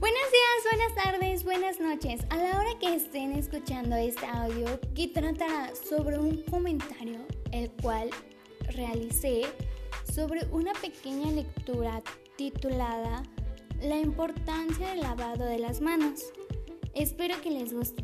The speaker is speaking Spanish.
Buenos días, buenas tardes, buenas noches. A la hora que estén escuchando este audio, que tratará sobre un comentario el cual realicé sobre una pequeña lectura titulada La importancia del lavado de las manos. Espero que les guste.